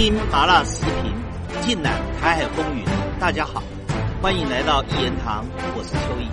听麻辣时评，尽览台海风云。大家好，欢迎来到一言堂，我是秋意。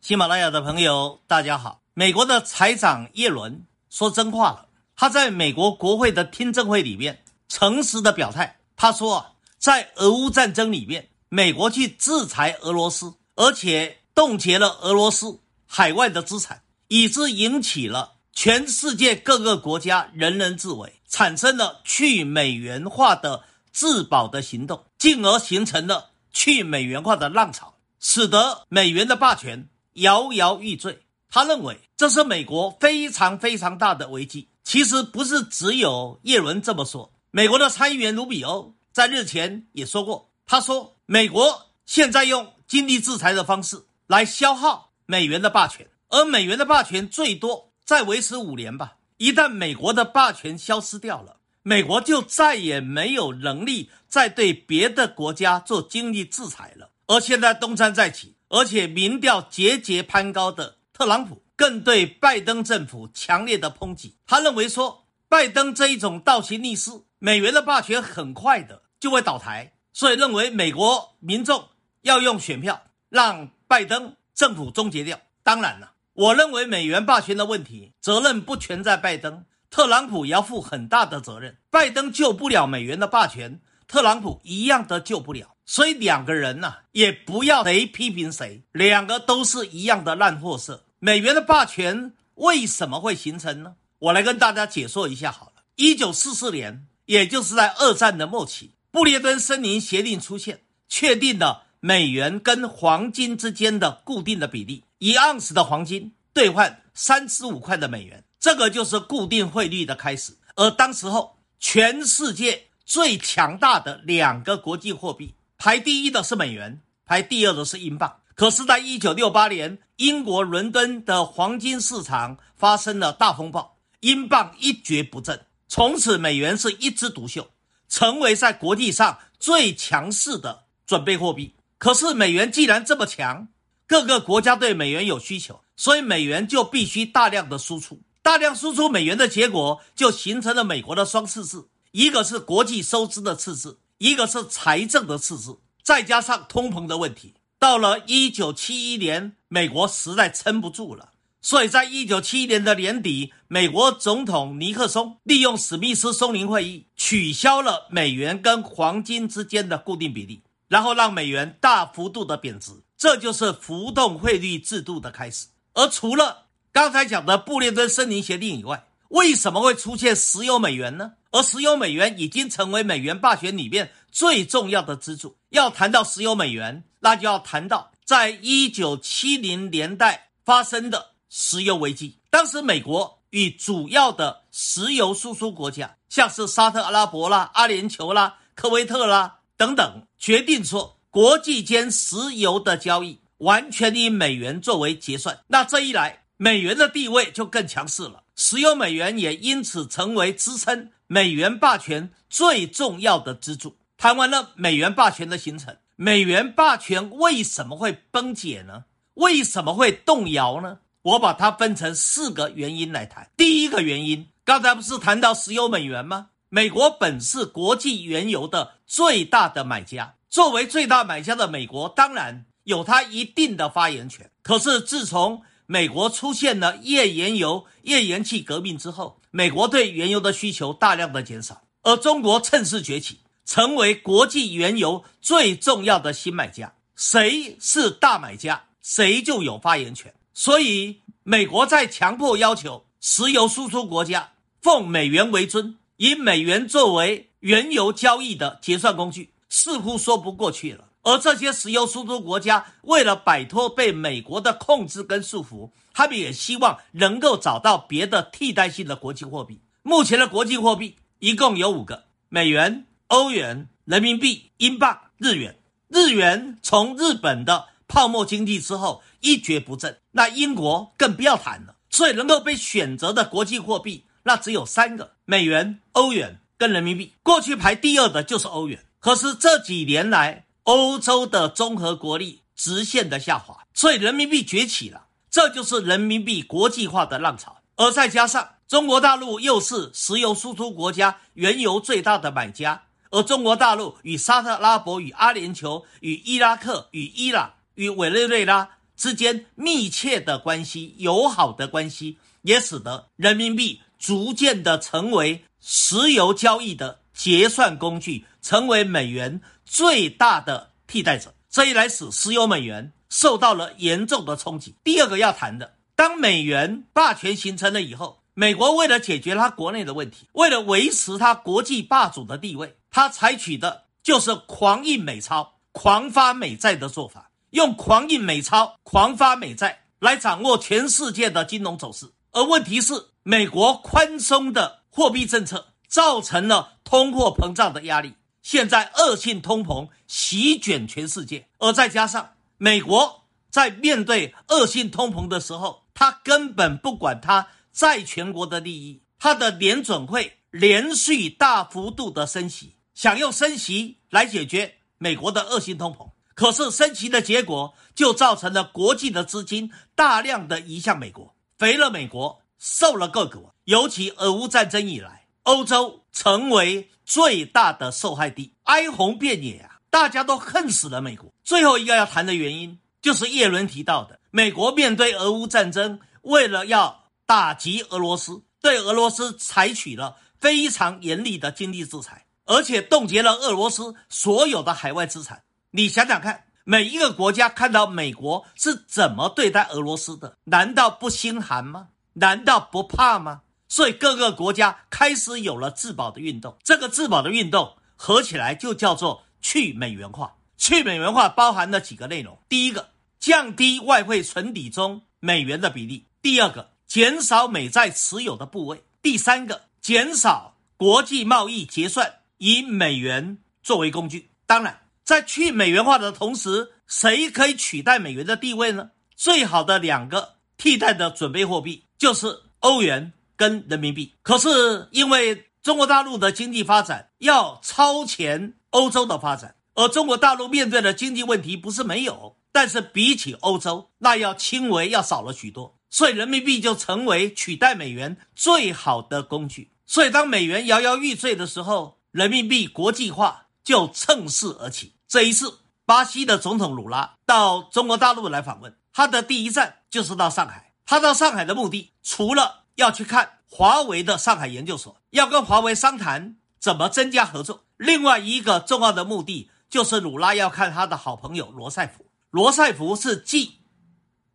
喜马拉雅的朋友，大家好。美国的财长耶伦说真话了，他在美国国会的听证会里面诚实的表态，他说啊，在俄乌战争里面，美国去制裁俄罗斯，而且冻结了俄罗斯海外的资产，以致引起了全世界各个国家人人自危。产生了去美元化的自保的行动，进而形成了去美元化的浪潮，使得美元的霸权摇摇欲坠。他认为这是美国非常非常大的危机。其实不是只有叶伦这么说，美国的参议员卢比欧在日前也说过，他说美国现在用经济制裁的方式来消耗美元的霸权，而美元的霸权最多再维持五年吧。一旦美国的霸权消失掉了，美国就再也没有能力再对别的国家做经济制裁了。而现在东山再起，而且民调节节攀高的特朗普，更对拜登政府强烈的抨击。他认为说，拜登这一种倒行逆施，美元的霸权很快的就会倒台，所以认为美国民众要用选票让拜登政府终结掉。当然了。我认为美元霸权的问题，责任不全在拜登，特朗普要负很大的责任。拜登救不了美元的霸权，特朗普一样的救不了。所以两个人呢，也不要谁批评谁，两个都是一样的烂货色。美元的霸权为什么会形成呢？我来跟大家解说一下好了。一九四四年，也就是在二战的末期，布列顿森林协定出现，确定了美元跟黄金之间的固定的比例。一盎司的黄金兑换三十五块的美元，这个就是固定汇率的开始。而当时候，全世界最强大的两个国际货币，排第一的是美元，排第二的是英镑。可是，在一九六八年，英国伦敦的黄金市场发生了大风暴，英镑一蹶不振，从此美元是一枝独秀，成为在国际上最强势的准备货币。可是，美元既然这么强，各个国家对美元有需求，所以美元就必须大量的输出。大量输出美元的结果，就形成了美国的双赤字：一个是国际收支的赤字，一个是财政的赤字，再加上通膨的问题。到了一九七一年，美国实在撑不住了，所以在一九七一年的年底，美国总统尼克松利用史密斯松林会议，取消了美元跟黄金之间的固定比例，然后让美元大幅度的贬值。这就是浮动汇率制度的开始。而除了刚才讲的布列顿森林协定以外，为什么会出现石油美元呢？而石油美元已经成为美元霸权里面最重要的支柱。要谈到石油美元，那就要谈到在一九七零年代发生的石油危机。当时美国与主要的石油输出国家，像是沙特阿拉伯啦、阿联酋啦、科威特啦等等，决定说。国际间石油的交易完全以美元作为结算，那这一来，美元的地位就更强势了。石油美元也因此成为支撑美元霸权最重要的支柱。谈完了美元霸权的形成，美元霸权为什么会崩解呢？为什么会动摇呢？我把它分成四个原因来谈。第一个原因，刚才不是谈到石油美元吗？美国本是国际原油的最大的买家。作为最大买家的美国，当然有它一定的发言权。可是自从美国出现了页岩油、页岩气革命之后，美国对原油的需求大量的减少，而中国趁势崛起，成为国际原油最重要的新买家。谁是大买家，谁就有发言权。所以，美国在强迫要求石油输出国家奉美元为尊，以美元作为原油交易的结算工具。似乎说不过去了，而这些石油输出国家为了摆脱被美国的控制跟束缚，他们也希望能够找到别的替代性的国际货币。目前的国际货币一共有五个：美元、欧元、人民币、英镑、日元。日元从日本的泡沫经济之后一蹶不振，那英国更不要谈了。所以能够被选择的国际货币，那只有三个：美元、欧元跟人民币。过去排第二的就是欧元。可是这几年来，欧洲的综合国力直线的下滑，所以人民币崛起了，这就是人民币国际化的浪潮。而再加上中国大陆又是石油输出国家、原油最大的买家，而中国大陆与沙特阿拉伯、与阿联酋、与伊拉克、与伊朗、与委内瑞拉之间密切的关系、友好的关系，也使得人民币逐渐的成为石油交易的结算工具，成为美元最大的替代者。这一来，使石油美元受到了严重的冲击。第二个要谈的，当美元霸权形成了以后。美国为了解决它国内的问题，为了维持它国际霸主的地位，它采取的就是狂印美钞、狂发美债的做法，用狂印美钞、狂发美债来掌握全世界的金融走势。而问题是，美国宽松的货币政策造成了通货膨胀的压力，现在恶性通膨席卷全世界，而再加上美国在面对恶性通膨的时候，他根本不管它。在全国的利益，他的联准会连续大幅度的升息，想用升息来解决美国的恶性通膨。可是升息的结果就造成了国际的资金大量的移向美国，肥了美国，受了各国。尤其俄乌战争以来，欧洲成为最大的受害地，哀鸿遍野啊！大家都恨死了美国。最后一个要谈的原因，就是叶伦提到的，美国面对俄乌战争，为了要。打击俄罗斯，对俄罗斯采取了非常严厉的经济制裁，而且冻结了俄罗斯所有的海外资产。你想想看，每一个国家看到美国是怎么对待俄罗斯的，难道不心寒吗？难道不怕吗？所以各个国家开始有了自保的运动。这个自保的运动合起来就叫做去美元化。去美元化包含了几个内容：第一个，降低外汇存底中美元的比例；第二个。减少美债持有的部位。第三个，减少国际贸易结算，以美元作为工具。当然，在去美元化的同时，谁可以取代美元的地位呢？最好的两个替代的准备货币就是欧元跟人民币。可是因为中国大陆的经济发展要超前欧洲的发展，而中国大陆面对的经济问题不是没有，但是比起欧洲，那要轻微要少了许多。所以人民币就成为取代美元最好的工具。所以当美元摇摇欲坠的时候，人民币国际化就趁势而起。这一次，巴西的总统鲁拉到中国大陆来访问，他的第一站就是到上海。他到上海的目的，除了要去看华为的上海研究所，要跟华为商谈怎么增加合作，另外一个重要的目的就是鲁拉要看他的好朋友罗塞夫。罗塞夫是继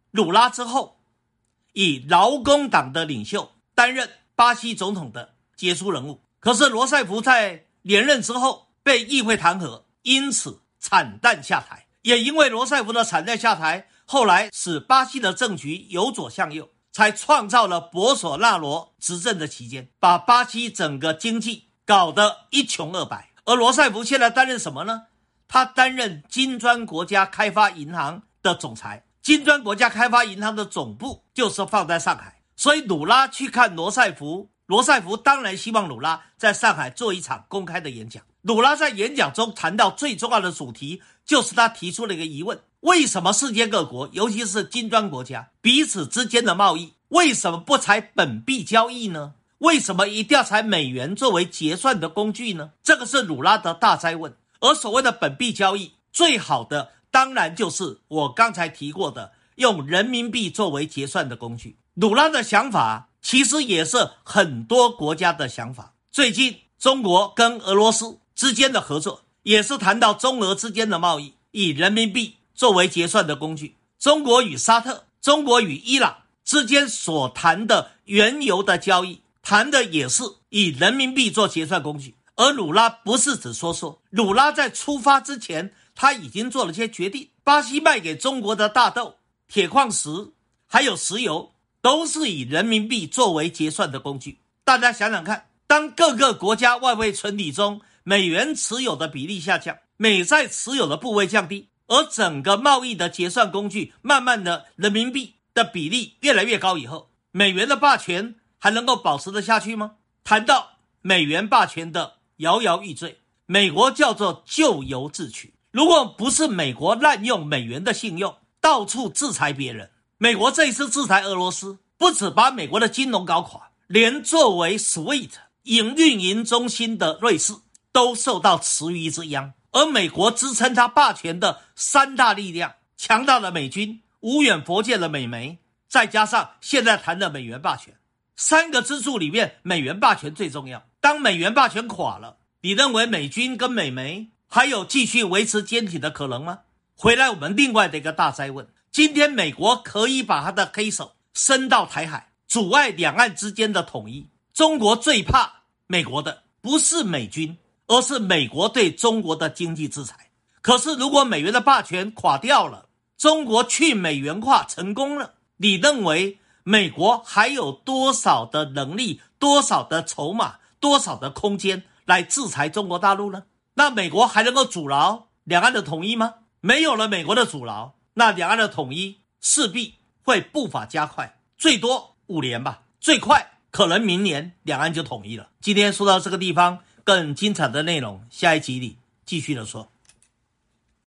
鲁拉之后。以劳工党的领袖担任巴西总统的杰出人物，可是罗塞夫在连任之后被议会弹劾，因此惨淡下台。也因为罗塞夫的惨淡下台，后来使巴西的政局由左向右，才创造了博索纳罗执政的期间，把巴西整个经济搞得一穷二白。而罗塞夫现在担任什么呢？他担任金砖国家开发银行的总裁。金砖国家开发银行的总部就是放在上海，所以鲁拉去看罗塞夫，罗塞夫当然希望鲁拉在上海做一场公开的演讲。鲁拉在演讲中谈到最重要的主题，就是他提出了一个疑问：为什么世界各国，尤其是金砖国家彼此之间的贸易，为什么不采本币交易呢？为什么一定要采美元作为结算的工具呢？这个是鲁拉的大灾问。而所谓的本币交易，最好的。当然，就是我刚才提过的，用人民币作为结算的工具。鲁拉的想法其实也是很多国家的想法。最近，中国跟俄罗斯之间的合作，也是谈到中俄之间的贸易，以人民币作为结算的工具。中国与沙特、中国与伊朗之间所谈的原油的交易，谈的也是以人民币做结算工具。而鲁拉不是只说说，鲁拉在出发之前。他已经做了些决定，巴西卖给中国的大豆、铁矿石还有石油，都是以人民币作为结算的工具。大家想想看，当各个国家外汇存底中美元持有的比例下降，美债持有的部位降低，而整个贸易的结算工具慢慢的人民币的比例越来越高以后，美元的霸权还能够保持得下去吗？谈到美元霸权的摇摇欲坠，美国叫做咎由自取。如果不是美国滥用美元的信用，到处制裁别人，美国这一次制裁俄罗斯，不止把美国的金融搞垮，连作为 SWIFT 营运营中心的瑞士都受到池鱼之殃。而美国支撑他霸权的三大力量：强大的美军、无远佛界的美媒，再加上现在谈的美元霸权，三个支柱里面，美元霸权最重要。当美元霸权垮了，你认为美军跟美媒还有继续维持坚挺的可能吗？回来，我们另外的一个大灾问：今天美国可以把他的黑手伸到台海，阻碍两岸之间的统一。中国最怕美国的不是美军。而是美国对中国的经济制裁。可是，如果美元的霸权垮掉了，中国去美元化成功了，你认为美国还有多少的能力、多少的筹码、多少的空间来制裁中国大陆呢？那美国还能够阻挠两岸的统一吗？没有了美国的阻挠，那两岸的统一势必会步伐加快，最多五年吧，最快可能明年两岸就统一了。今天说到这个地方。更精彩的内容，下一集里继续的说。